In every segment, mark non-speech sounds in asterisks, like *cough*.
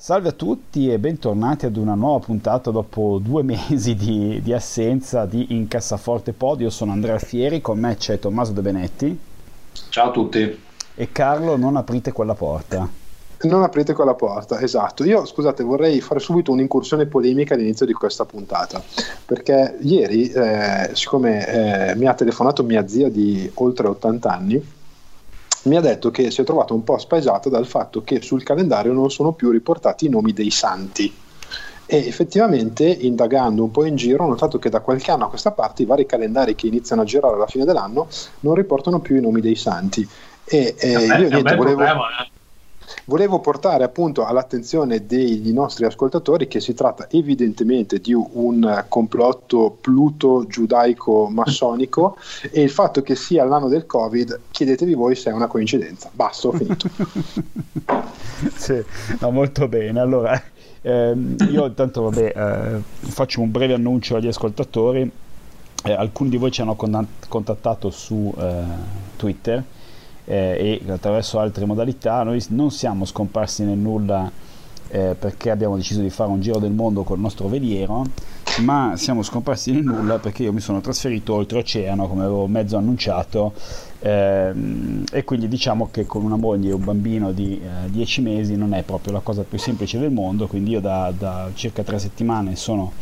Salve a tutti e bentornati ad una nuova puntata dopo due *laughs* mesi di, di assenza di Incassaforte Pod. Io sono Andrea Fieri, con me c'è Tommaso De Benetti. Ciao a tutti. E Carlo, non aprite quella porta. Non aprite quella porta, esatto. Io scusate, vorrei fare subito un'incursione polemica all'inizio di questa puntata, perché ieri, eh, siccome eh, mi ha telefonato mia zia di oltre 80 anni, mi ha detto che si è trovato un po' spaesata dal fatto che sul calendario non sono più riportati i nomi dei santi. E effettivamente, indagando un po' in giro, ho notato che da qualche anno a questa parte i vari calendari che iniziano a girare alla fine dell'anno non riportano più i nomi dei santi. E eh, io niente, volevo. Problema, eh? Volevo portare appunto all'attenzione dei nostri ascoltatori che si tratta evidentemente di un complotto pluto giudaico massonico *laughs* e il fatto che sia l'anno del covid chiedetevi voi se è una coincidenza. Basta ho finito. *laughs* Sì, no, molto bene. Allora ehm, io intanto vabbè eh, faccio un breve annuncio agli ascoltatori. Eh, alcuni di voi ci hanno contattato su eh, Twitter eh, e attraverso altre modalità. Noi non siamo scomparsi nel nulla eh, perché abbiamo deciso di fare un giro del mondo col nostro veliero, ma siamo scomparsi nel nulla perché io mi sono trasferito oltreoceano, come avevo mezzo annunciato, ehm, e quindi diciamo che con una moglie e un bambino di 10 eh, mesi non è proprio la cosa più semplice del mondo, quindi io da, da circa tre settimane sono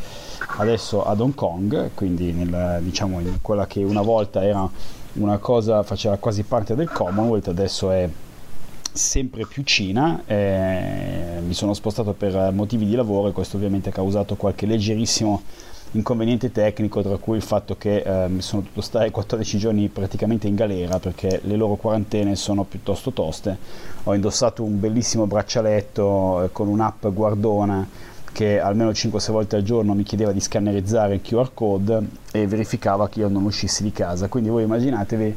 adesso ad Hong Kong, quindi nel, diciamo in quella che una volta era una cosa faceva quasi parte del Commonwealth, adesso è sempre più Cina. Eh, mi sono spostato per motivi di lavoro e questo ovviamente ha causato qualche leggerissimo inconveniente tecnico, tra cui il fatto che eh, mi sono dovuto stare 14 giorni praticamente in galera perché le loro quarantene sono piuttosto toste. Ho indossato un bellissimo braccialetto eh, con un'app guardona che almeno 5-6 volte al giorno mi chiedeva di scannerizzare il QR code e verificava che io non uscissi di casa. Quindi voi immaginatevi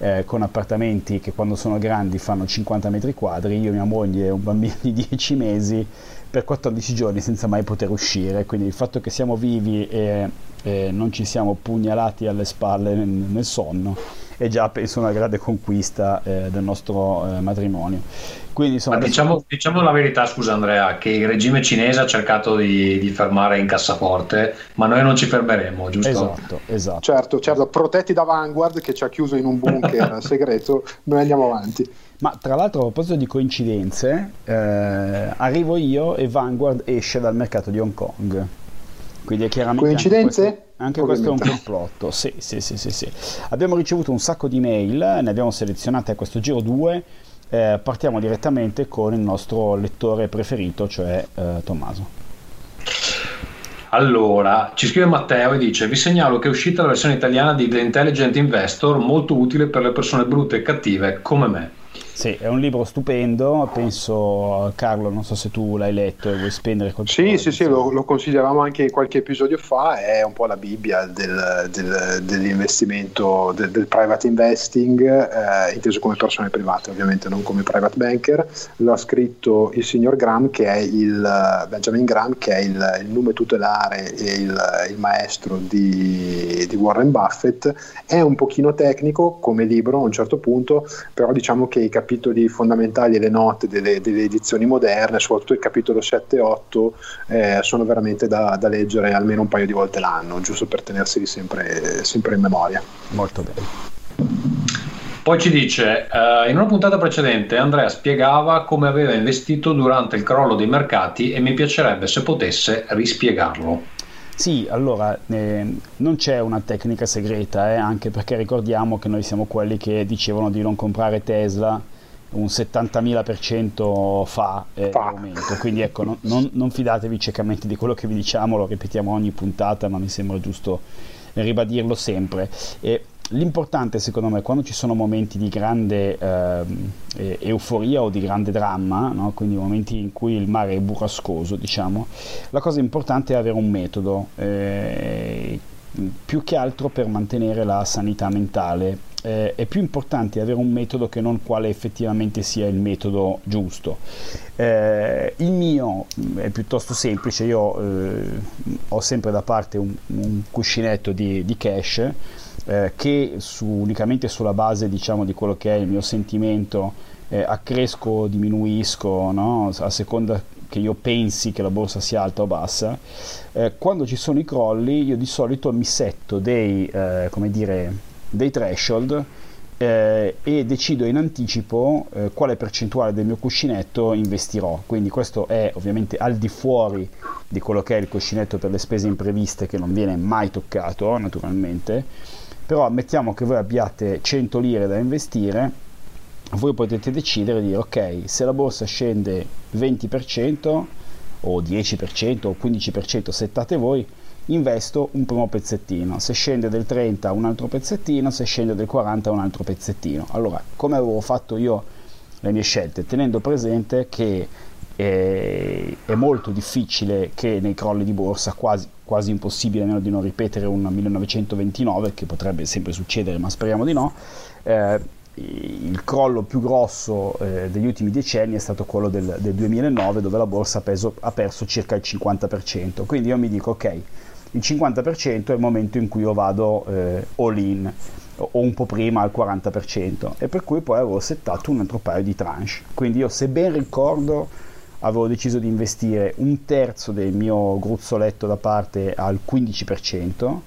eh, con appartamenti che quando sono grandi fanno 50 metri quadri, io, mia moglie e un bambino di 10 mesi per 14 giorni senza mai poter uscire. Quindi il fatto che siamo vivi e, e non ci siamo pugnalati alle spalle nel, nel sonno è già penso una grande conquista eh, del nostro eh, matrimonio. Quindi, insomma, Ma diciamo, diciamo, la verità, scusa Andrea, che il regime cinese ha cercato di, di, fermare in cassaforte, ma noi non ci fermeremo, giusto? Esatto, esatto. Certo, certo, protetti da Vanguard che ci ha chiuso in un bunker *laughs* segreto, noi andiamo avanti. Ma tra l'altro a proposito di coincidenze, eh, arrivo io e Vanguard esce dal mercato di Hong Kong. Quindi è chiaramente... Coincidenze? Anche questo è un complotto, sì, sì, sì, sì, sì. Abbiamo ricevuto un sacco di mail, ne abbiamo selezionate a questo giro due. Eh, partiamo direttamente con il nostro lettore preferito, cioè eh, Tommaso. Allora, ci scrive Matteo e dice: Vi segnalo che è uscita la versione italiana di The Intelligent Investor, molto utile per le persone brutte e cattive come me. Sì, è un libro stupendo, penso Carlo, non so se tu l'hai letto e vuoi spendere qualcosa. Sì, sì, sì, lo, lo, consideravamo anche qualche episodio fa, è un po' la Bibbia del, del, dell'investimento, del, del, private investing, eh, inteso come persone private ovviamente, non come private banker. L'ha scritto il signor Graham, che è il Benjamin Graham, che è il, il nome tutelare e il, il maestro di, di Warren Buffett. È un pochino tecnico come libro a un certo punto, però diciamo che i capitoli capitoli fondamentali e le note delle, delle, edizioni moderne, soprattutto il capitolo 7 e 8, eh, sono veramente da, da, leggere almeno un paio di volte l'anno, giusto per tenerseli sempre, sempre in memoria. Molto bene. Poi ci dice, uh, in una puntata precedente Andrea spiegava come aveva investito durante il crollo dei mercati e mi piacerebbe se potesse rispiegarlo. Sì, allora eh, non c'è una tecnica segreta, eh, anche perché ricordiamo che noi siamo quelli che dicevano di non comprare Tesla un 70.000% fa, eh, fa. Momento. quindi ecco non, non, non, fidatevi ciecamente di quello che vi diciamo lo ripetiamo ogni puntata ma mi sembra giusto ribadirlo sempre e l'importante secondo me quando ci sono momenti di grande eh, euforia o di grande dramma no? quindi momenti in cui il mare è burrascoso diciamo la cosa importante è avere un metodo eh, più che altro per mantenere la sanità mentale eh, è più importante avere un metodo che non quale effettivamente sia il metodo giusto. Eh, il mio è piuttosto semplice, io eh, ho sempre da parte un, un cuscinetto di, di cash eh, che su, unicamente sulla base diciamo, di quello che è il mio sentimento eh, accresco, diminuisco, no? a seconda che io pensi che la borsa sia alta o bassa. Eh, quando ci sono i crolli, io di solito mi setto dei, come dire, dei threshold eh, e decido in anticipo eh, quale percentuale del mio cuscinetto investirò. Quindi questo è ovviamente al di fuori di quello che è il cuscinetto per le spese impreviste che non viene mai toccato naturalmente. Però ammettiamo che voi abbiate 100 lire da investire, voi potete decidere di dire ok, se la borsa scende 20% o 10% o 15% settate voi, investo un primo pezzettino, se scende del 30 un altro pezzettino, se scende del 40 un altro pezzettino. Allora, come avevo fatto io le mie scelte, tenendo presente che è, è molto difficile che nei crolli di borsa, quasi, quasi impossibile a meno di non ripetere un 1929, che potrebbe sempre succedere, ma speriamo di no, eh, il crollo più grosso eh, degli ultimi decenni è stato quello del, del 2009 dove la borsa ha, peso, ha, perso circa il 50%. Quindi io mi dico ok, il 50% è il momento in cui io vado eh, all in o un po' prima al 40% e per cui poi avevo settato un altro paio di tranche. Quindi io se ben ricordo avevo deciso di investire un terzo del mio gruzzoletto da parte al 15%,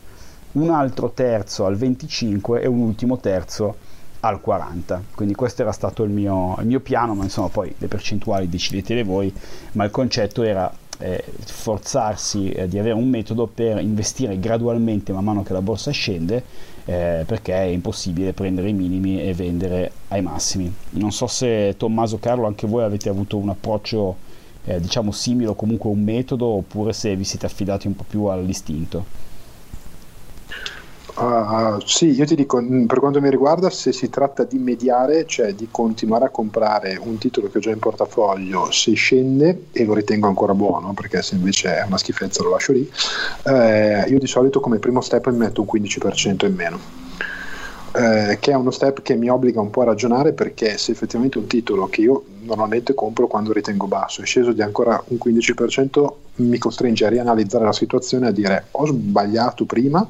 un altro terzo al 25% e un ultimo terzo al 40 quindi questo era stato il mio, il mio piano ma insomma poi le percentuali decidetele voi ma il concetto era eh, forzarsi eh, di avere un metodo per investire gradualmente man mano che la borsa scende eh, perché è impossibile prendere i minimi e vendere ai massimi. Non so se Tommaso Carlo anche voi avete avuto un approccio eh, diciamo simile o comunque un metodo oppure se vi siete affidati un po' più all'istinto Uh, sì, io ti dico, mm, per quanto mi riguarda, se si tratta di mediare, cioè di continuare a comprare un titolo che ho già in portafoglio, se scende e lo ritengo ancora buono, perché se invece è una schifezza lo lascio lì, eh, io di solito come primo step mi metto un 15% in meno. Eh, che è uno step che mi obbliga un po' a ragionare perché se effettivamente un titolo che io normalmente compro quando ritengo basso è sceso di ancora un 15% mi costringe a rianalizzare la situazione e a dire ho sbagliato prima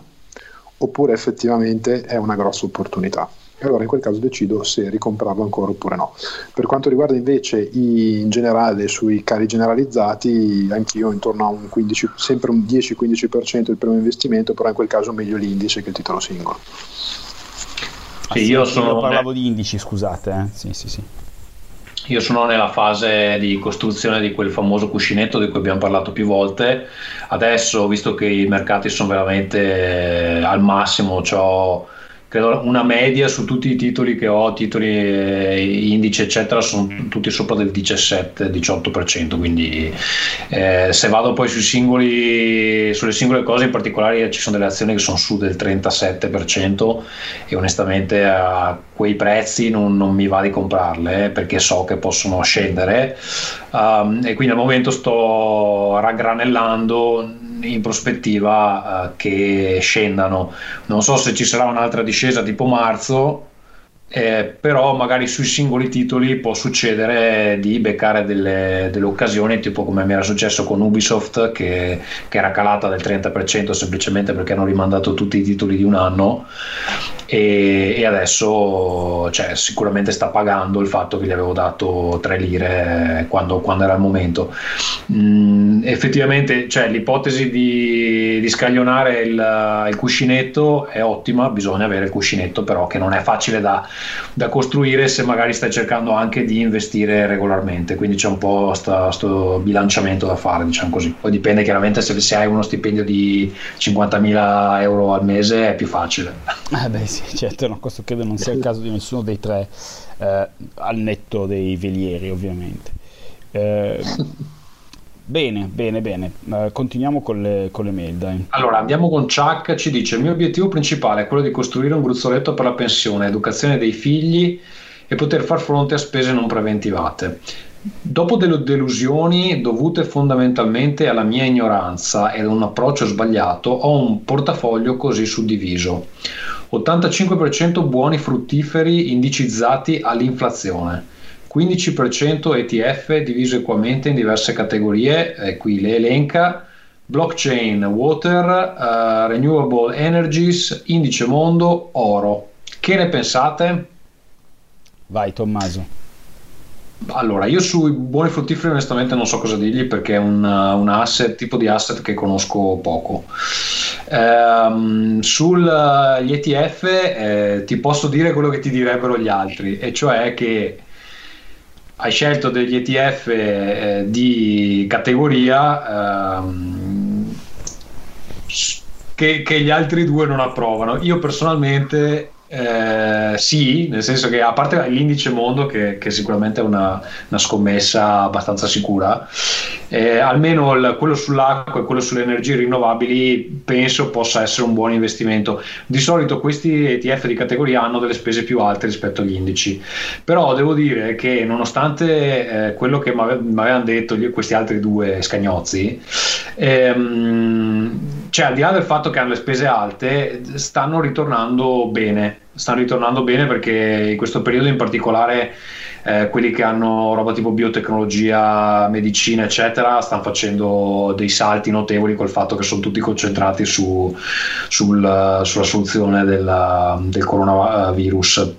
oppure effettivamente è una grossa opportunità. E allora in quel caso decido se ricomprarlo ancora oppure no. Per quanto riguarda invece i, in generale sui cari generalizzati, anch'io intorno a un 15, sempre un 10-15% il primo investimento, però in quel caso meglio l'indice che il titolo singolo. Sì, io, sono... io parlavo di indici, scusate. Eh? Sì, sì, sì. Io sono nella fase di costruzione di quel famoso cuscinetto di cui abbiamo parlato più volte. Adesso, visto che i mercati sono veramente al massimo, ho credo una media su tutti i titoli che ho, titoli eh, indice eccetera, sono tutti sopra del 17-18%, quindi eh, se vado poi singoli, sulle singole cose in particolare ci sono delle azioni che sono su del 37% e onestamente a quei prezzi non, non mi va di comprarle eh, perché so che possono scendere um, e quindi al momento sto raggranellando in prospettiva uh, che scendano. Non so se ci sarà un'altra discesa tipo marzo, eh, però magari sui singoli titoli può succedere di beccare delle, delle occasioni tipo come mi era successo con Ubisoft che, che, era calata del 30% semplicemente perché hanno rimandato tutti i titoli di un anno e, e adesso cioè, sicuramente sta pagando il fatto che gli avevo dato 3 lire quando, quando era il momento. Mm, effettivamente cioè, l'ipotesi di, di scaglionare il, il cuscinetto è ottima bisogna avere il cuscinetto però che non è facile da da costruire se magari stai cercando anche di investire regolarmente. Quindi c'è un po' questo bilanciamento da fare diciamo così. Poi dipende chiaramente se, se hai uno stipendio di 50.000 euro al mese è più facile. Eh beh sì *laughs* certo no, questo credo non sia il caso di nessuno dei tre eh, al netto dei velieri ovviamente eh, *laughs* Bene, bene, bene. Uh, continuiamo con le, con le, mail, dai. Allora, andiamo con Chuck. Ci dice: Il mio obiettivo principale è quello di costruire un gruzzoletto per la pensione, educazione dei figli e poter far fronte a spese non preventivate. Dopo delle delusioni dovute fondamentalmente alla mia ignoranza ed a un approccio sbagliato, ho un portafoglio così suddiviso. 85% buoni fruttiferi indicizzati all'inflazione 15% ETF diviso equamente in diverse categorie, e qui le elenca, blockchain, water, uh, renewable energies, indice mondo, oro. Che ne pensate? Vai Tommaso. Allora, io sui buoni fruttiferi onestamente non so cosa dirgli perché è un, un asset, tipo di asset che conosco poco. Ehm, sugli ETF eh, ti posso dire quello che ti direbbero gli altri, e cioè che hai scelto degli ETF eh, di categoria ehm, che, che, gli altri due non approvano. Io personalmente eh, sì, nel senso che a parte l'indice mondo, che, che sicuramente è una, una, scommessa abbastanza sicura, eh, almeno il, quello sull'acqua e quello sulle energie rinnovabili penso possa essere un buon investimento. Di solito questi ETF di categoria hanno delle spese più alte rispetto agli indici, però devo dire che nonostante eh, quello che mi avevano detto gli, questi altri due scagnozzi, ehm, cioè al di là del fatto che hanno le spese alte, stanno ritornando bene stanno ritornando bene perché in questo periodo in particolare eh, quelli che hanno roba tipo biotecnologia, medicina, eccetera, stanno facendo dei salti notevoli col fatto che sono tutti concentrati su, sul, sulla soluzione della, del coronavirus.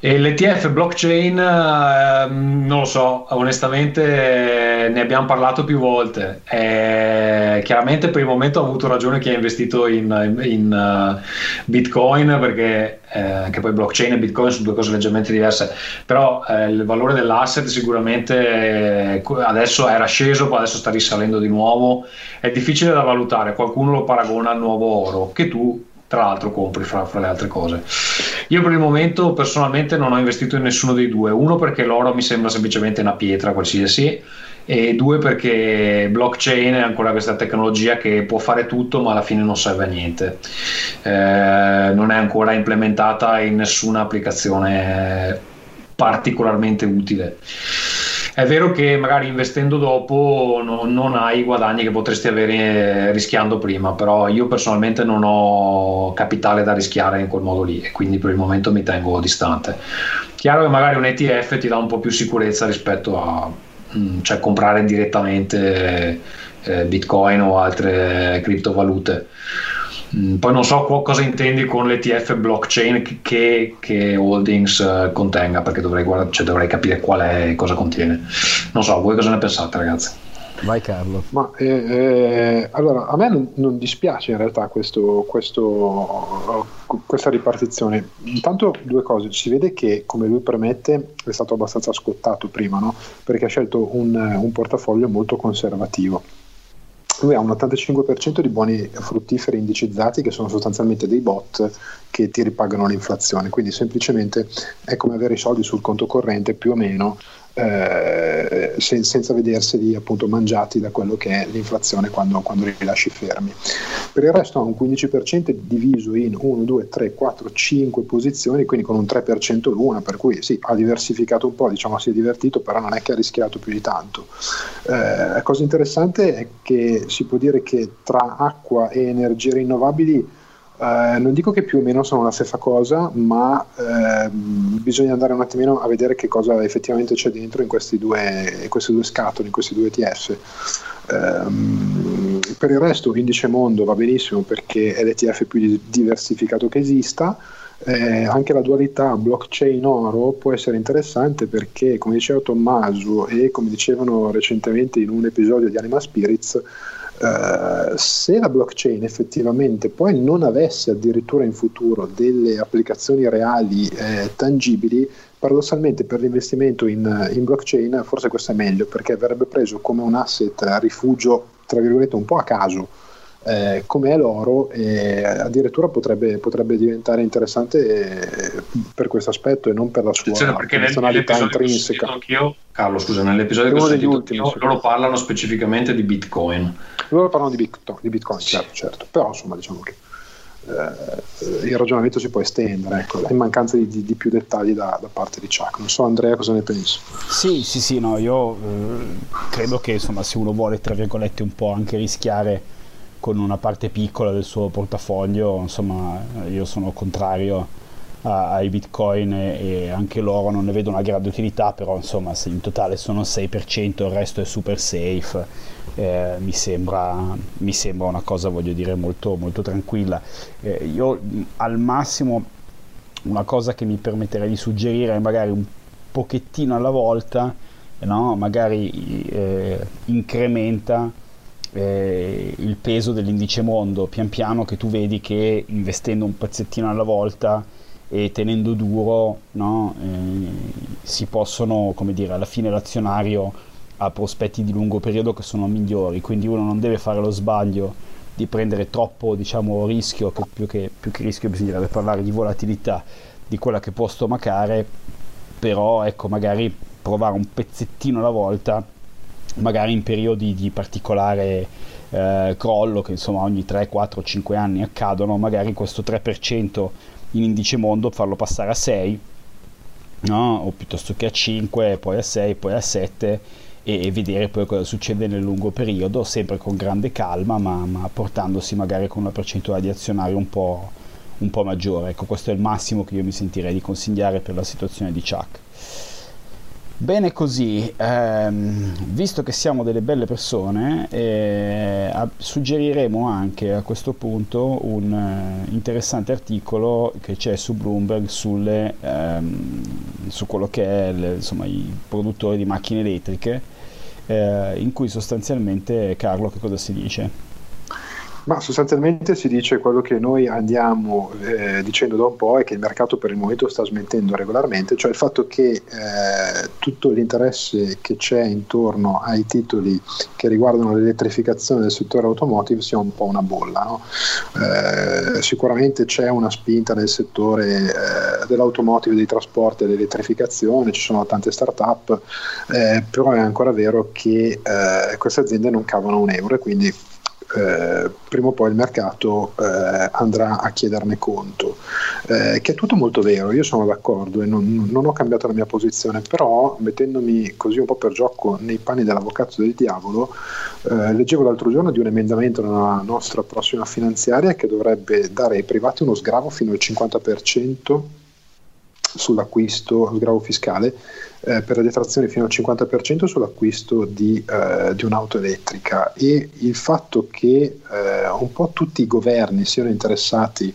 E l'ETF blockchain, eh, non lo so, onestamente eh, ne abbiamo parlato più volte. Eh, chiaramente per il momento ho avuto ragione chi ha investito in, in uh, Bitcoin, perché eh, che poi blockchain e Bitcoin sono due cose leggermente diverse, però il valore dell'asset sicuramente adesso era sceso, adesso sta risalendo di nuovo. È difficile da valutare, qualcuno lo paragona al nuovo oro, che tu tra l'altro compri fra, fra, le altre cose. Io per il momento personalmente non ho investito in nessuno dei due, uno perché l'oro mi sembra semplicemente una pietra qualsiasi e due perché blockchain è ancora questa tecnologia che può fare tutto ma alla fine non serve a niente, eh, non è ancora implementata in nessuna applicazione particolarmente utile. È vero che magari investendo dopo no, non hai i guadagni che potresti avere rischiando prima, però io personalmente non ho capitale da rischiare in quel modo lì e quindi per il momento mi tengo distante. Chiaro che magari un ETF ti dà un po' più sicurezza rispetto a mm, cioè comprare direttamente eh, Bitcoin o altre criptovalute Mm, poi non so cosa intendi con l'ETF blockchain che, che Holdings uh, contenga, perché dovrei, guarda, cioè dovrei, capire qual è e cosa contiene. Non so, voi cosa ne pensate, ragazzi? Vai Carlo. Ma, eh, eh, allora, a me non, non, dispiace in realtà questo, questo, questa ripartizione. Intanto due cose, si vede che come lui premette è stato abbastanza scottato prima, no? perché ha scelto un, un portafoglio molto conservativo lui ha un 85% di buoni fruttiferi indicizzati che sono sostanzialmente dei bot che ti ripagano l'inflazione, quindi semplicemente è come avere i soldi sul conto corrente più o meno eh, sen- senza vederseli appunto mangiati da quello che è l'inflazione quando, quando li lasci fermi. Per il resto ha un 15% diviso in 1, 2, 3, 4, 5 posizioni, quindi con un 3% l'una, per cui sì, ha diversificato un po', diciamo si è divertito, però non è che ha rischiato più di tanto. Eh, la cosa interessante è che si può dire che tra acqua e energie rinnovabili eh, non dico che più o meno sono la stessa cosa, ma eh, bisogna andare un attimino a vedere che cosa effettivamente c'è dentro in, due, in queste due scatole, in questi due ETF. Um, per il resto l'indice mondo va benissimo perché è l'ETF più diversificato che esista. Eh, anche la dualità blockchain oro può essere interessante perché, come diceva Tommaso e come dicevano recentemente in un episodio di Anima Spirits, Uh, se la blockchain effettivamente poi non avesse addirittura in futuro delle applicazioni reali eh, tangibili, paradossalmente per l'investimento in, in, blockchain forse questo è meglio perché verrebbe preso come un asset a rifugio, tra virgolette, un po' a caso. Eh, come è l'oro e addirittura potrebbe, potrebbe diventare interessante eh, per questo aspetto e non per la sua personalità intrinseca. Anch'io, Carlo, scusa, nell'episodio che ho sentito ultimi, anch'io, loro parlano specificamente di Bitcoin loro parlano di Bitcoin, di Bitcoin certo, certo, però insomma diciamo che eh, il ragionamento si può estendere, ecco, in mancanza di, di, di più dettagli da, da, parte di Chuck. Non so Andrea cosa ne pensi. Sì, sì, sì, no, io eh, credo che insomma se uno vuole tra virgolette un po' anche rischiare con una parte piccola del suo portafoglio, insomma io sono contrario a, ai bitcoin e, e, anche loro non ne vedo una grande utilità, però insomma se in totale sono 6%, il resto è super safe eh, mi, sembra, mi, sembra, una cosa, voglio dire, molto, molto tranquilla. Eh, io al massimo una cosa che mi permetterei di suggerire è magari un pochettino alla volta, no? magari eh, incrementa eh, il peso dell'indice mondo, pian piano che tu vedi che investendo un pezzettino alla volta e tenendo duro no? eh, si possono, come dire, alla fine l'azionario ha prospetti di lungo periodo che sono migliori, quindi uno non deve fare lo sbaglio di prendere troppo diciamo, rischio, che più, che più che rischio bisognerebbe parlare di volatilità di quella che può stomacare, però ecco magari provare un pezzettino alla volta, magari in periodi di particolare eh, crollo che insomma ogni 3, 4, 5 anni accadono, magari questo 3% in indice mondo farlo passare a 6 no? o piuttosto che a 5, poi a 6, poi a 7 e, vedere poi cosa succede nel lungo periodo, sempre con grande calma, ma, ma portandosi magari con una percentuale di azionario un po', un po' maggiore. Ecco, questo è il massimo che io mi sentirei di consigliare per la situazione di Chuck. Bene così, ehm, visto che siamo delle belle persone, eh, suggeriremo anche a questo punto un eh, interessante articolo che c'è su Bloomberg sulle, ehm, su quello che è le, insomma, i produttori di macchine elettriche, eh, in cui sostanzialmente Carlo che cosa si dice? Ma sostanzialmente si dice quello che noi andiamo eh, dicendo da un po' e che il mercato per il momento sta smettendo regolarmente, cioè il fatto che eh, tutto l'interesse che c'è intorno ai titoli che riguardano l'elettrificazione del settore automotive sia un po' una bolla. No? Eh, sicuramente c'è una spinta nel settore eh, dell'automotive, dei trasporti e dell'elettrificazione, ci sono tante start-up, eh, però è ancora vero che eh, queste aziende non cavano un euro e quindi eh, prima o poi il mercato eh, andrà a chiederne conto, eh, che è tutto molto vero, io sono d'accordo e non, non, ho cambiato la mia posizione, però mettendomi così un po' per gioco nei panni dell'avvocato del diavolo, eh, leggevo l'altro giorno di un emendamento nella nostra prossima finanziaria che dovrebbe dare ai privati uno sgravo fino al 50% sull'acquisto, sgravo fiscale, eh, per le detrazioni fino al 50% sull'acquisto di, eh, di, un'auto elettrica e il fatto che eh, un po' tutti i governi siano interessati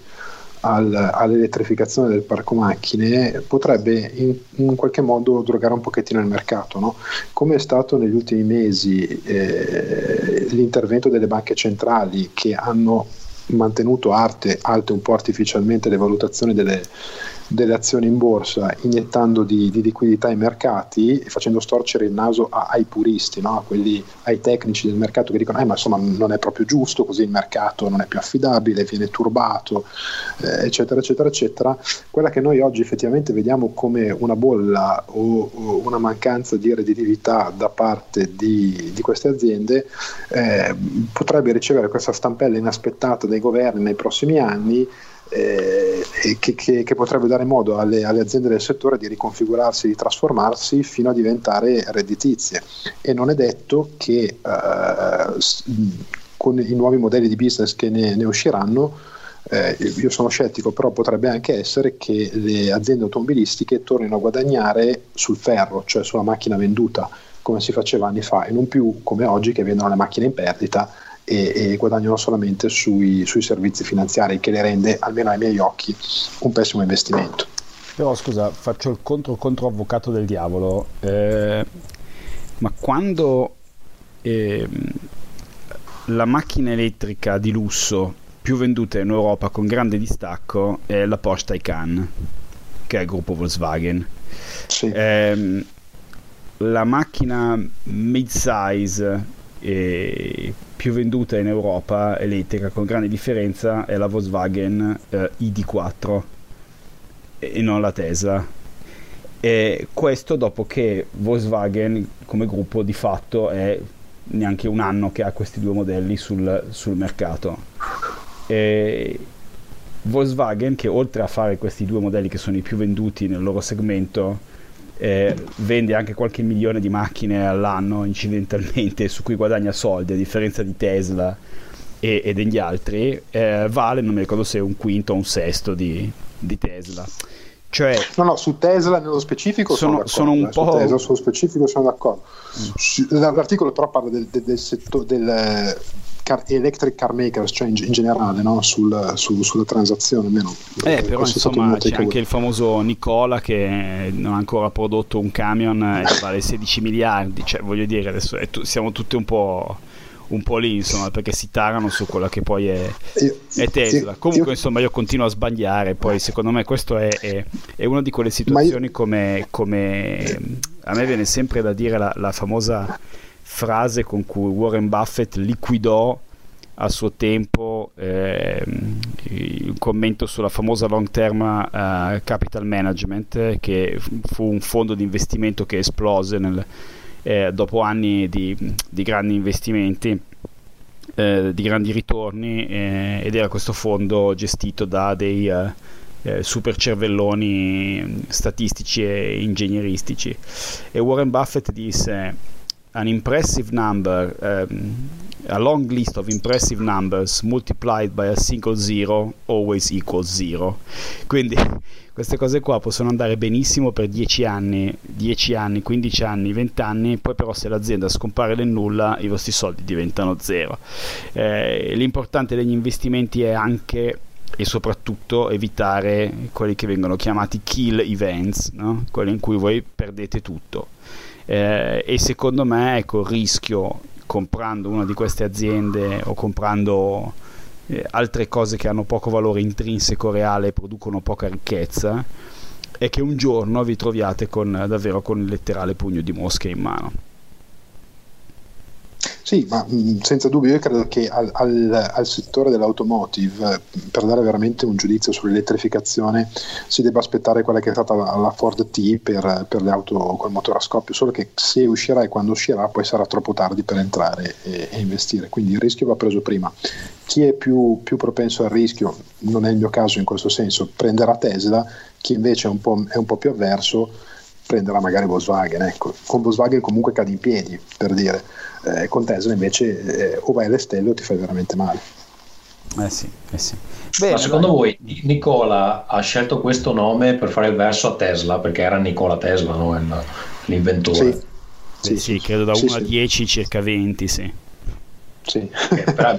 al, all'elettrificazione del parco macchine potrebbe in, in, qualche modo drogare un pochettino il mercato, no? come è stato negli ultimi mesi eh, l'intervento delle banche centrali che hanno mantenuto arte, alte un po' artificialmente le valutazioni delle, delle azioni in borsa iniettando di, di, liquidità ai mercati e facendo storcere il naso a, ai puristi, no? a quelli, ai tecnici del mercato che dicono eh, ma insomma non è proprio giusto, così il mercato non è più affidabile, viene turbato, eh, eccetera, eccetera, eccetera. Quella che noi oggi effettivamente vediamo come una bolla o, o una mancanza di redditività da parte di, di queste aziende eh, potrebbe ricevere questa stampella inaspettata dai governi nei prossimi anni eh, che, che, che, potrebbe dare modo alle, alle, aziende del settore di riconfigurarsi, di trasformarsi fino a diventare redditizie. E non è detto che eh, con i nuovi modelli di business che ne, ne usciranno, eh, io sono scettico, però potrebbe anche essere che le aziende automobilistiche tornino a guadagnare sul ferro, cioè sulla macchina venduta, come si faceva anni fa, e non più come oggi che vendono le macchine in perdita e, e guadagnano solamente sui, sui, servizi finanziari, che le rende, almeno ai miei occhi, un pessimo investimento. Però scusa, faccio il contro, contro avvocato del diavolo, eh, ma quando eh, la macchina elettrica di lusso più venduta in Europa con grande distacco è la Porsche Taycan, che è il gruppo Volkswagen. Sì. Eh, la macchina mid-size eh, più venduta in Europa elettrica con grande differenza è la Volkswagen eh, ID4 e non la Tesla. E questo dopo che Volkswagen come gruppo di fatto è neanche un anno che ha questi due modelli sul, sul mercato. E Volkswagen che oltre a fare questi due modelli che sono i più venduti nel loro segmento eh, vende anche qualche milione di macchine all'anno incidentalmente su cui guadagna soldi a differenza di Tesla e, e degli altri eh, vale non mi ricordo se un quinto o un sesto di, di Tesla cioè, no, no, su Tesla nello specifico sono, sono, sono un eh, po'. Su Tesla specifico sono d'accordo. Mm. L'articolo però parla del, del, del, setto, del, car- electric car makers, cioè in, in generale no? Sul, su, sulla transazione. Almeno, eh, però insomma c'è anche il famoso Nicola che non ha ancora prodotto un camion e *laughs* vale 16 miliardi, cioè voglio dire adesso t- siamo tutti un po' un po' lì, insomma, perché si tarano su quella che poi è, è Tesla. Comunque, insomma, io continuo a sbagliare. Poi, secondo me, questo è, è, è una di quelle situazioni come, come, a me viene sempre da dire la, la famosa frase con cui Warren Buffett liquidò a suo tempo eh, un commento sulla famosa long term uh, capital management che fu un fondo di investimento che esplose nel, eh, dopo anni di, di grandi investimenti eh, di grandi ritorni eh, ed era questo fondo gestito da dei eh, super cervelloni statistici e ingegneristici. E Warren Buffett disse an impressive number, um, a long list of impressive numbers multiplied by a single zero always equals zero. Quindi queste cose qua possono andare benissimo per 10 anni, 10 anni, 15 anni, 20 anni, poi però se l'azienda scompare nel nulla i vostri soldi diventano zero. Eh, l'importante degli investimenti è anche e soprattutto evitare quelli che vengono chiamati kill events, no? quelli in cui voi perdete tutto eh, e secondo me ecco, il rischio comprando una di queste aziende o comprando eh, altre cose che hanno poco valore intrinseco reale e producono poca ricchezza è che un giorno vi troviate con, davvero con il letterale pugno di mosche in mano. Sì, ma mh, senza dubbio io credo che al, al, al, settore dell'automotive, per dare veramente un giudizio sull'elettrificazione, si debba aspettare quella che è stata la, la Ford T per, per, le auto col motore a scoppio, solo che se uscirà e quando uscirà poi sarà troppo tardi per entrare e, e investire, quindi il rischio va preso prima. Chi è più, più, propenso al rischio, non è il mio caso in questo senso, prenderà Tesla, chi invece è un po', è un po più avverso prenderà magari Volkswagen, ecco. con Volkswagen comunque cade in piedi, per dire eh, con Tesla invece eh, o vai alle stelle o ti fai veramente male. Eh sì, eh sì. Bene, Ma secondo vai. voi Nicola ha scelto questo nome per fare il verso a Tesla perché era Nicola Tesla, no? l'inventore? Sì, sì, sì, credo da 1 sì, a 10 circa 20, sì. Sì.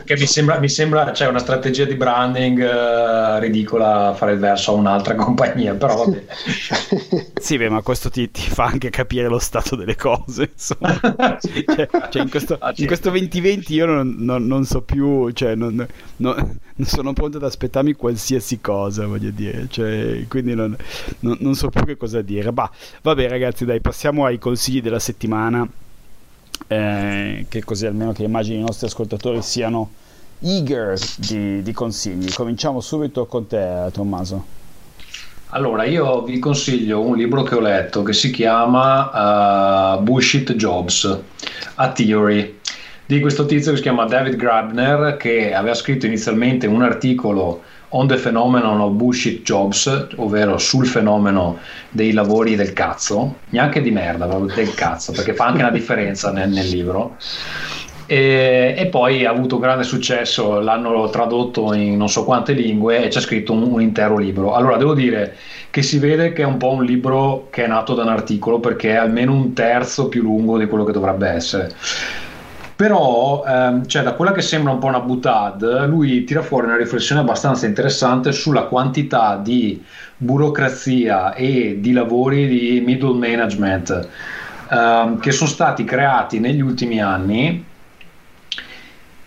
Che, mi sembra, mi sembra cioè, una strategia di branding uh, ridicola fare il verso a un'altra *laughs* compagnia, però vabbè. sì, beh, ma questo ti, ti, fa anche capire lo stato delle cose. Insomma. *laughs* cioè, cioè in, questo, ah, in, questo, 2020 io non, non, non so più, cioè non, non, sono pronto ad aspettarmi qualsiasi cosa, voglio dire, cioè, quindi non, so più che cosa dire. Bah, vabbè ragazzi, dai, passiamo ai consigli della settimana eh, che così almeno che immagini i nostri ascoltatori siano eager di, di consigli. Cominciamo subito con te, Tommaso. Allora, io vi consiglio un libro che ho letto che si chiama uh, Bullshit Jobs, A Theory, di questo tizio che si chiama David Grabner, che aveva scritto inizialmente un articolo on the phenomenon of bullshit jobs, ovvero sul fenomeno dei lavori del cazzo, neanche di merda, proprio del cazzo, perché fa anche una differenza nel, nel libro. E, e, poi ha avuto grande successo, l'hanno tradotto in non so quante lingue e c'è scritto un, un, intero libro. Allora devo dire che si vede che è un po' un libro che è nato da un articolo perché è almeno un terzo più lungo di quello che dovrebbe essere però ehm, cioè, da quella che sembra un po' una butad lui tira fuori una riflessione abbastanza interessante sulla quantità di burocrazia e di lavori di middle management ehm, che sono stati creati negli ultimi anni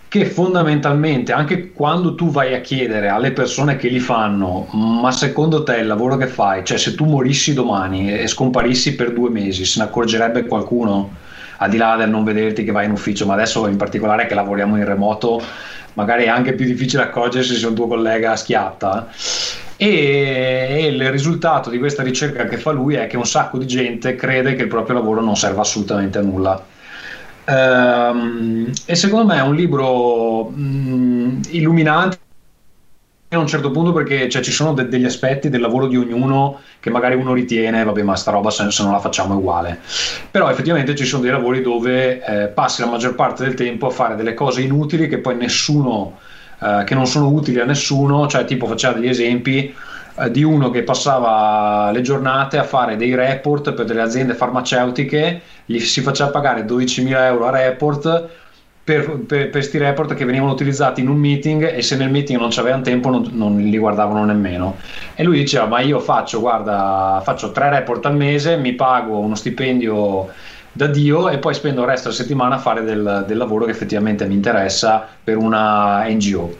che fondamentalmente anche quando tu vai a chiedere alle persone che li fanno ma secondo te il lavoro che fai? Cioè se tu morissi domani e scomparissi per due mesi se ne accorgerebbe qualcuno al di là del non vederti che vai in ufficio, ma adesso in particolare che lavoriamo in remoto, magari è anche più difficile accorgersi se un tuo collega schiatta. E, il risultato di questa ricerca che fa lui è che un sacco di gente crede che il proprio lavoro non serva assolutamente a nulla. Um, e secondo me è un libro um, illuminante a un certo punto perché cioè, ci sono de- degli aspetti del lavoro di ognuno che magari uno ritiene, vabbè, ma sta roba se, se non la facciamo è uguale. Però effettivamente ci sono dei lavori dove eh, passi la maggior parte del tempo a fare delle cose inutili che poi nessuno, eh, che non sono utili a nessuno, cioè tipo faceva degli esempi eh, di uno che passava le giornate a fare dei report per delle aziende farmaceutiche, gli si faceva pagare 12.000 euro a report per, per, per sti report che venivano utilizzati in un meeting e se nel meeting non c'avevano tempo non, non, li guardavano nemmeno. E lui diceva, ma io faccio, guarda, faccio tre report al mese, mi pago uno stipendio da Dio e poi spendo il resto della settimana a fare del, del lavoro che effettivamente mi interessa per una NGO.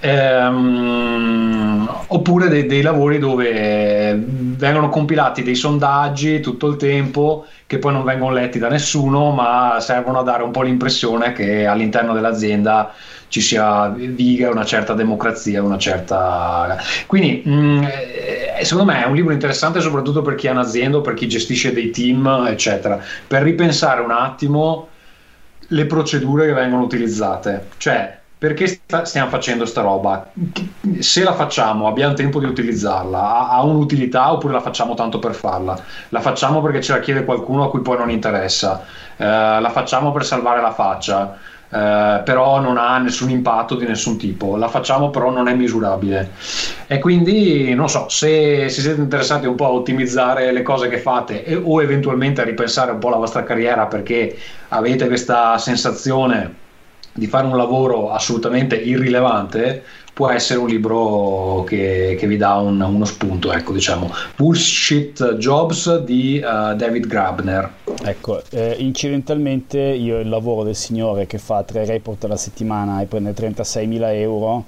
Ehm, oppure dei, dei, lavori dove vengono compilati dei sondaggi tutto il tempo che poi non vengono letti da nessuno ma servono a dare un po' l'impressione che all'interno dell'azienda ci sia viga una certa democrazia una certa quindi mh, mm, eh, secondo me è un libro interessante soprattutto per chi ha un'azienda per chi gestisce dei team eccetera. Per ripensare un attimo le procedure che vengono utilizzate. Cioè perché sta, stiamo facendo sta roba? Se la facciamo, abbiamo tempo di utilizzarla, ha, ha, un'utilità oppure la facciamo tanto per farla? La facciamo perché ce la chiede qualcuno a cui poi non interessa, eh, la facciamo per salvare la faccia, eh, però non ha nessun impatto di nessun tipo, la facciamo però non è misurabile. E quindi non so, se, se siete interessati un po' a ottimizzare le cose che fate e, o eventualmente a ripensare un po' la vostra carriera perché avete questa sensazione di fare un lavoro assolutamente irrilevante può essere un libro che, che vi dà un, uno spunto, ecco, diciamo. Bullshit Jobs di uh, David Grabner. Ecco, eh, incidentalmente io il lavoro del signore che fa tre report alla settimana e prende 36.000 euro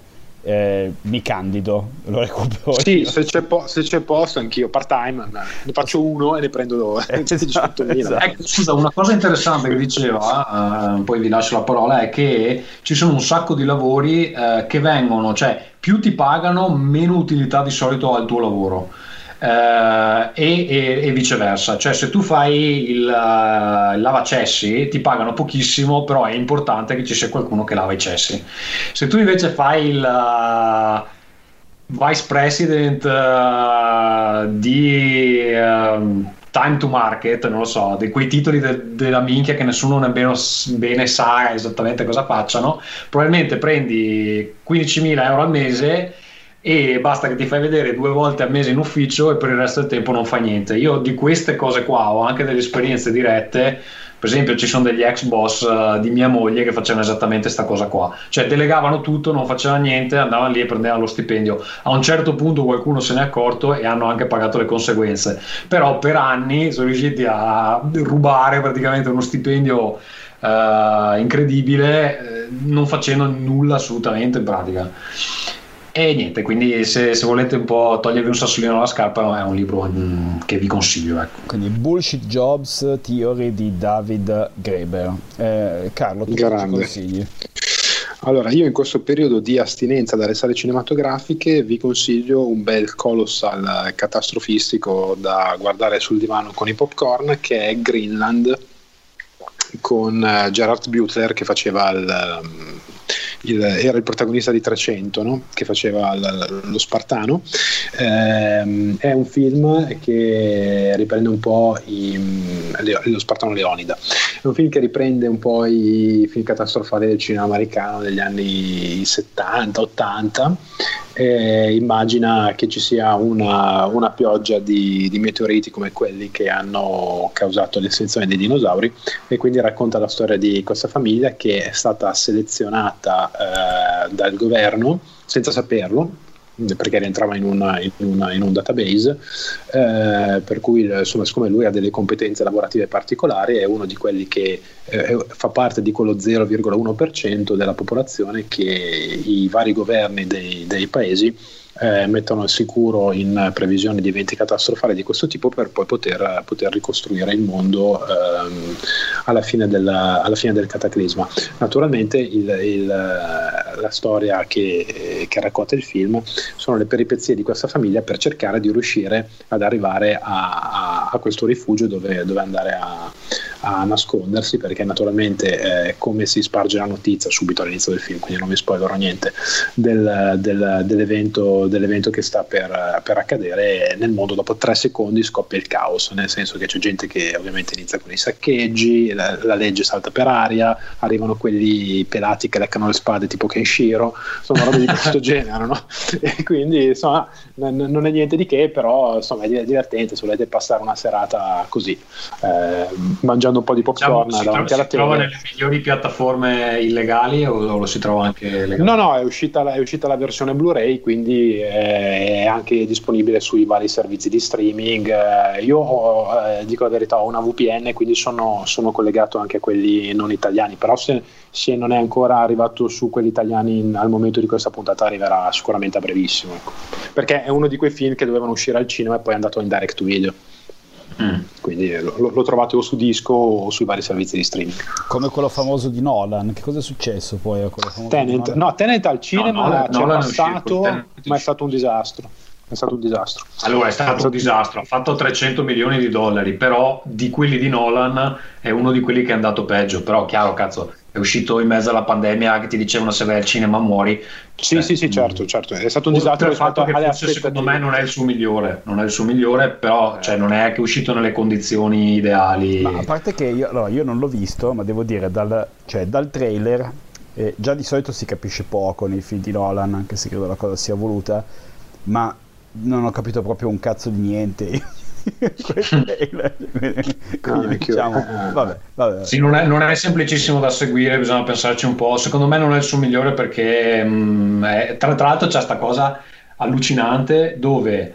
eh, mi candido, lo recupero. Sì, se c'è, po- se c'è, posto, anch'io part time, ne faccio uno e ne prendo eh, *laughs* esatto, esatto. Ecco, scusa, una cosa interessante che diceva, eh, poi vi lascio la parola, è che ci sono un sacco di lavori eh, che vengono, cioè più ti pagano, meno utilità di solito ha il tuo lavoro eh, e, e, viceversa. Cioè, se tu fai il, uh, il lavacessi ti pagano pochissimo, però è importante che ci sia qualcuno che lava i cessi. Se tu invece fai il uh, vice president uh, di uh, time to market, non lo so, di quei titoli de- della minchia che nessuno nemmeno bene sa esattamente cosa facciano, probabilmente prendi 15.000 euro al mese e basta che ti fai vedere due volte al mese in ufficio e per il resto del tempo non fai niente. Io di queste cose qua ho anche delle esperienze dirette. Per esempio, ci sono degli ex boss uh, di mia moglie che facevano esattamente questa cosa qua, cioè delegavano tutto, non facevano niente, andavano lì e prendevano lo stipendio. A un certo punto qualcuno se n'è accorto e hanno anche pagato le conseguenze. Però per anni sono riusciti a rubare praticamente uno stipendio uh, incredibile, eh, non facendo nulla assolutamente in pratica. E niente, quindi se, se, volete un po' togliervi un sassolino alla scarpa è un libro mm, che vi consiglio. Ecco. Quindi Bullshit Jobs Theory di David Graeber. Eh, Carlo, tu Grande. consigli? Allora, io in questo periodo di astinenza dalle sale cinematografiche vi consiglio un bel colossal catastrofistico da guardare sul divano con i popcorn che è Greenland con uh, Gerard Butler che faceva il... Il, era il protagonista di 300 no? che faceva l, lo Spartano. Eh, è un film che riprende un po' i, lo Spartano Leonida. È un film che riprende un po' i film catastrofali del cinema americano degli anni 70-80 eh, immagina che ci sia una, una pioggia di, di, meteoriti come quelli che hanno causato l'estinzione dei dinosauri. E quindi racconta la storia di questa famiglia che è stata selezionata eh, dal governo senza saperlo perché rientrava in, una, in, una, in un database, eh, per cui insomma, siccome lui ha delle competenze lavorative particolari, è uno di quelli che eh, fa parte di quello 0,1% della popolazione che i vari governi dei, dei paesi eh, mettono al sicuro in previsione di eventi catastrofali di questo tipo per poi poter, poter ricostruire il mondo ehm, alla, fine della, alla, fine del cataclisma. Naturalmente il, il, la storia che, che, racconta il film sono le peripezie di questa famiglia per cercare di riuscire ad arrivare a, a, a questo rifugio dove, dove andare a, a nascondersi perché naturalmente eh, come si sparge la notizia subito all'inizio del film, quindi non vi spoilerò niente del, del, dell'evento, dell'evento, che sta per, per, accadere nel mondo dopo tre secondi scoppia il caos, nel senso che c'è gente che ovviamente inizia con i saccheggi, la, la legge salta per aria, arrivano quelli pelati che leccano le spade tipo Kenshiro, sono robe di questo *laughs* genere, no? E quindi insomma n- non è niente di che, però insomma è divertente se volete passare una serata così, eh, mangiando mangiando un po' di popcorn diciamo, davanti alla tele. Si trova nelle migliori piattaforme illegali o, lo si trova anche legalmente? No, no, è uscita, la, è uscita la versione Blu-ray, quindi è anche disponibile sui vari servizi di streaming. Eh, io ho, eh, dico la verità, ho una VPN, quindi sono, sono, collegato anche a quelli non italiani, però se, se non è ancora arrivato su quelli italiani in, al momento di questa puntata arriverà sicuramente a brevissimo. Ecco. Perché è uno di quei film che dovevano uscire al cinema e poi è andato in direct to video. Mm. Quindi lo, lo, trovate o su disco o sui vari servizi di streaming. Come quello famoso di Nolan. Che cosa è successo poi a quello famoso Tenet, no, Tenet al cinema no, Nolan, c'è Nolan passato, ma è stato un disastro. È stato un disastro. Allora, è stato un disastro. Ha fatto 300 milioni di dollari, però di quelli di Nolan è uno di quelli che è andato peggio. Però, chiaro, cazzo, è uscito in mezzo alla pandemia che ti dicevano se vai al cinema muori. Sì, eh, sì, sì, certo, certo. È stato un disastro. Il fatto che forse, secondo me non è il suo migliore, non è il suo migliore, però cioè, non è che è uscito nelle condizioni ideali. Ma a parte che io, allora, io non l'ho visto, ma devo dire dal, cioè, dal trailer eh, già di solito si capisce poco nei film di Nolan, anche se credo la cosa sia voluta, ma non ho capito proprio un cazzo di niente. *laughs* Ah, diciamo, vabbè, vabbè. Sì, non, è, non, è, semplicissimo da seguire, bisogna pensarci un po'. Secondo me non è il suo migliore perché mh, mm, è, tra, tra, l'altro c'è questa cosa allucinante dove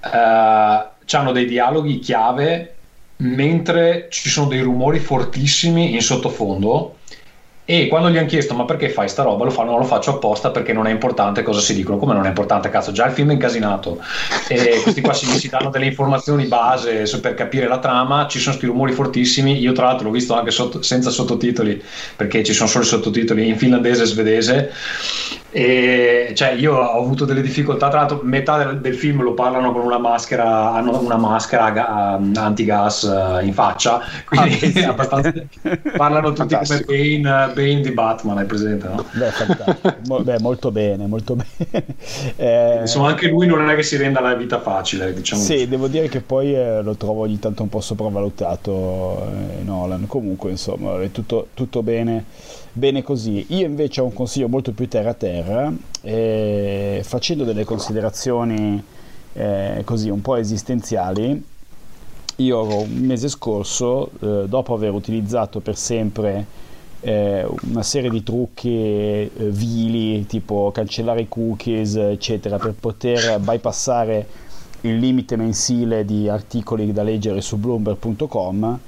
uh, hanno dei dialoghi chiave mentre ci sono dei rumori fortissimi in sottofondo e quando gli hanno chiesto ma perché fai sta roba, lo fanno, non lo faccio apposta perché non è importante cosa si dicono. Come non è importante, cazzo, già il film è incasinato. E *laughs* questi qua si, si danno delle informazioni base per capire la trama. Ci sono questi rumori fortissimi. Io, tra l'altro, l'ho visto anche sotto, senza sottotitoli perché ci sono solo i sottotitoli in finlandese e svedese. E cioè, io ho avuto delle difficoltà. Tra l'altro, metà del, del film lo parlano con una maschera, hanno una maschera ga, antigas uh, in faccia. Quindi ah, *laughs* abbastanza, *laughs* parlano tutti Fantastico. come Bane Bane di Batman, hai presente? No? Beh, Mo- beh, molto bene, molto bene. Eh, *laughs* Insomma, anche lui non è che si renda la vita facile, diciamo. Sì, così. devo dire che poi eh, lo trovo ogni tanto un po' sopravvalutato eh, Nolan. Comunque, insomma, è tutto, tutto bene, bene così. Io invece ho un consiglio molto più terra-terra, eh, facendo delle considerazioni eh, così un po' esistenziali. Io un mese scorso, eh, dopo aver utilizzato per sempre eh, una serie di trucchi eh, vili, tipo cancellare i cookies, eccetera, per poter bypassare il limite mensile di articoli da leggere su bloomberg.com.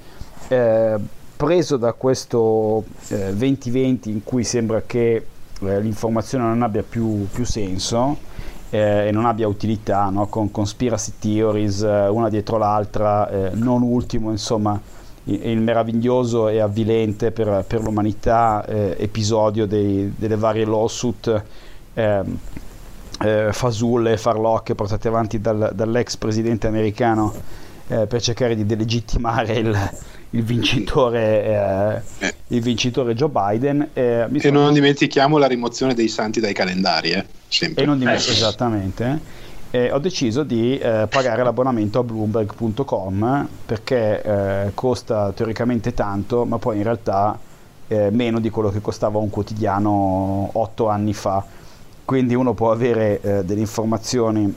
Eh, preso da questo 2020 eh, in cui sembra che eh, l'informazione non abbia più, più senso eh, e non abbia utilità, no? con conspiracy theories una dietro l'altra, non ultimo insomma il meraviglioso e avvilente per, per l'umanità eh, episodio dei, delle varie lawsuit eh, eh, fasulle e farlocche portate avanti dal, dall'ex presidente americano eh, per cercare di delegittimare il, il, vincitore, eh, il vincitore, Joe Biden. e sono... non dimentichiamo la rimozione dei santi dai calendari, eh, sempre. E non dimentichiamo, esattamente eh, ho deciso di eh, pagare l'abbonamento a bloomberg.com perché eh, costa teoricamente tanto, ma poi in realtà eh, meno di quello che costava un quotidiano otto anni fa. Quindi uno può avere eh, delle informazioni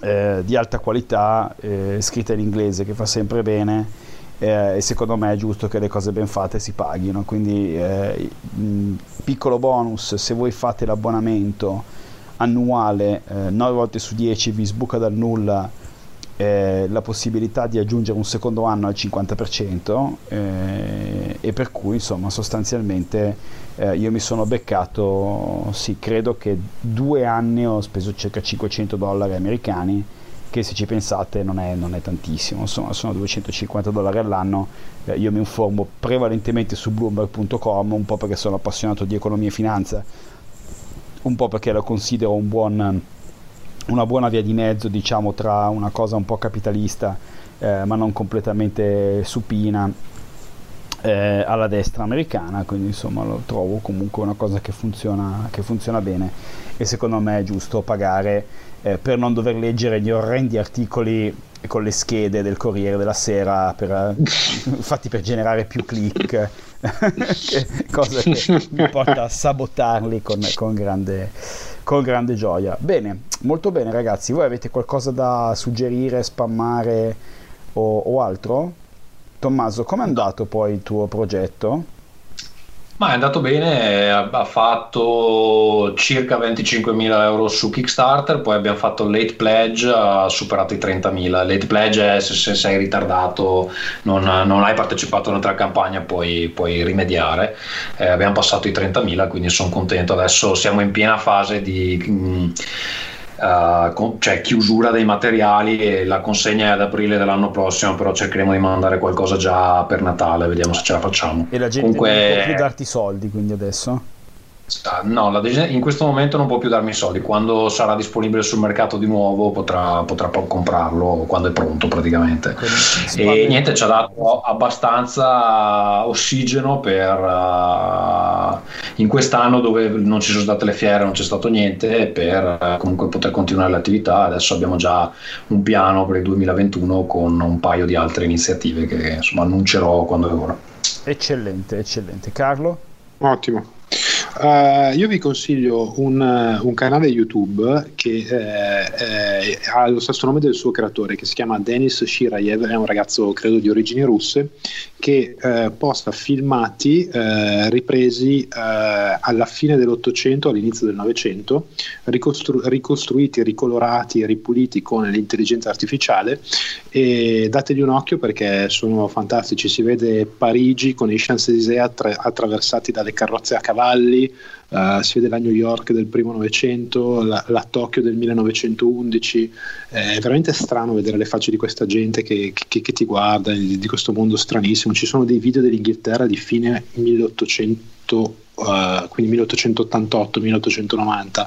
eh, di alta qualità scritte in inglese, che fa sempre bene. e secondo me è giusto che le cose ben fatte si paghino. Quindi, mh, piccolo bonus: se voi fate l'abbonamento annuale, eh, 9 volte su 10 vi sbuca dal nulla eh, la possibilità di aggiungere un secondo anno al 50% eh, e per cui insomma sostanzialmente eh, io mi sono beccato, sì, credo che due anni ho speso circa 500 dollari americani che se ci pensate non è, non è tantissimo, insomma sono 250 dollari all'anno, eh, io mi informo prevalentemente su bloomberg.com, un po' perché sono appassionato di economia e finanza, un po' perché lo considero un buon, una buona via di mezzo diciamo, tra una cosa un po' capitalista eh, ma non completamente supina eh, alla destra americana, quindi insomma lo trovo comunque una cosa che funziona, che funziona bene. E secondo me è giusto pagare eh, per non dover leggere gli orrendi articoli con le schede del Corriere della Sera per, *laughs* fatti per generare più click *laughs* cosa che mi porta a sabotarli con, con, grande, con grande gioia. Bene, molto bene ragazzi. Voi avete qualcosa da suggerire, spammare o, o altro? Tommaso, com'è andato poi il tuo progetto? Ma è andato bene, ha fatto circa 25.000 euro su Kickstarter, poi abbiamo fatto late pledge, ha superato i 30.000. Late pledge è se, se sei ritardato, non, non, hai partecipato a un'altra campagna, puoi, puoi rimediare. Eh, abbiamo passato i 30.000, quindi sono contento. Adesso siamo in piena fase di... Mh, mm, uh, con, cioè chiusura dei materiali e la consegna è ad aprile dell'anno prossimo, però cercheremo di mandare qualcosa già per Natale, vediamo se ce la facciamo. E la gente Comunque... non può più darti soldi quindi adesso? No, la decisione in questo momento non può più darmi i soldi. Quando sarà disponibile sul mercato di nuovo potrà, potrà comprarlo quando è pronto praticamente. E niente, ci ha dato abbastanza ossigeno per uh, in quest'anno dove non ci sono state le fiere, non c'è stato niente, per uh, comunque poter continuare l'attività. Adesso abbiamo già un piano per il 2021 con un paio di altre iniziative che insomma annuncerò quando è ora. Eccellente, eccellente. Carlo? Ottimo. Uh, io vi consiglio un, un canale YouTube che eh, eh, ha lo stesso nome del suo creatore, che si chiama Denis Shirayev, è un ragazzo credo di origini russe, che eh, posta filmati eh, ripresi eh, alla fine dell'Ottocento, all'inizio del Novecento, ricostru- ricostruiti, ricolorati ripuliti con l'intelligenza artificiale. E dategli un occhio perché sono fantastici, si vede Parigi con i Champs-Élysées attra- attraversati dalle carrozze a cavalli, Uh, si vede la New York del primo Novecento, la, la Tokyo del 1911, eh, è veramente strano vedere le facce di questa gente che, che, che ti guarda, di, di, questo mondo stranissimo. Ci sono dei video dell'Inghilterra di fine 1800. Uh, quindi 1888-1890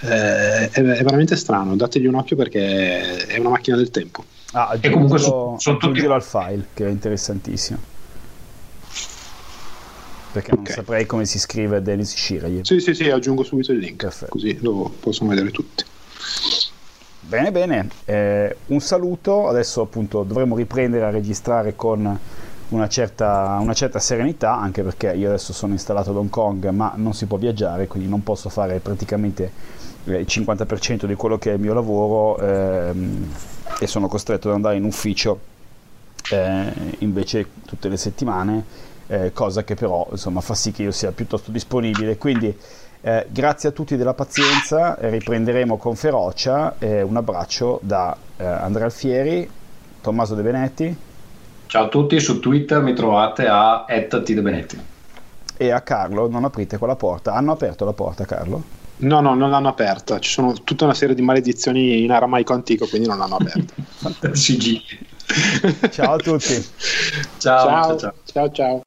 eh, è, è, veramente strano dategli un occhio perché è una macchina del tempo ah, e comunque sono, sono tutti al file che è interessantissimo perché okay. non saprei come si scrive Denis Shirey. Sì, sì, sì, aggiungo subito il link, Perfetto. così lo possono vedere tutti. Bene, bene, eh, un saluto, adesso appunto dovremo riprendere a registrare con una certa, una certa, serenità, anche perché io adesso sono installato ad Hong Kong, ma non si può viaggiare, quindi non posso fare praticamente il 50% di quello che è il mio lavoro ehm, e sono costretto ad andare in ufficio eh, invece tutte le settimane eh, cosa che però insomma, fa sì che io sia piuttosto disponibile. Quindi eh, grazie a tutti della pazienza, riprenderemo con ferocia. un abbraccio da eh, Andrea Alfieri, Tommaso De Benetti. Ciao a tutti, su Twitter mi trovate a @tdebenetti. E a Carlo, non aprite quella porta. Hanno aperto la porta, Carlo? No, no, non l'hanno aperta. Ci sono tutta una serie di maledizioni in aramaico antico, quindi non l'hanno aperta. *laughs* Sigilli. ciao a tutti. ciao, ciao. ciao. ciao. ciao.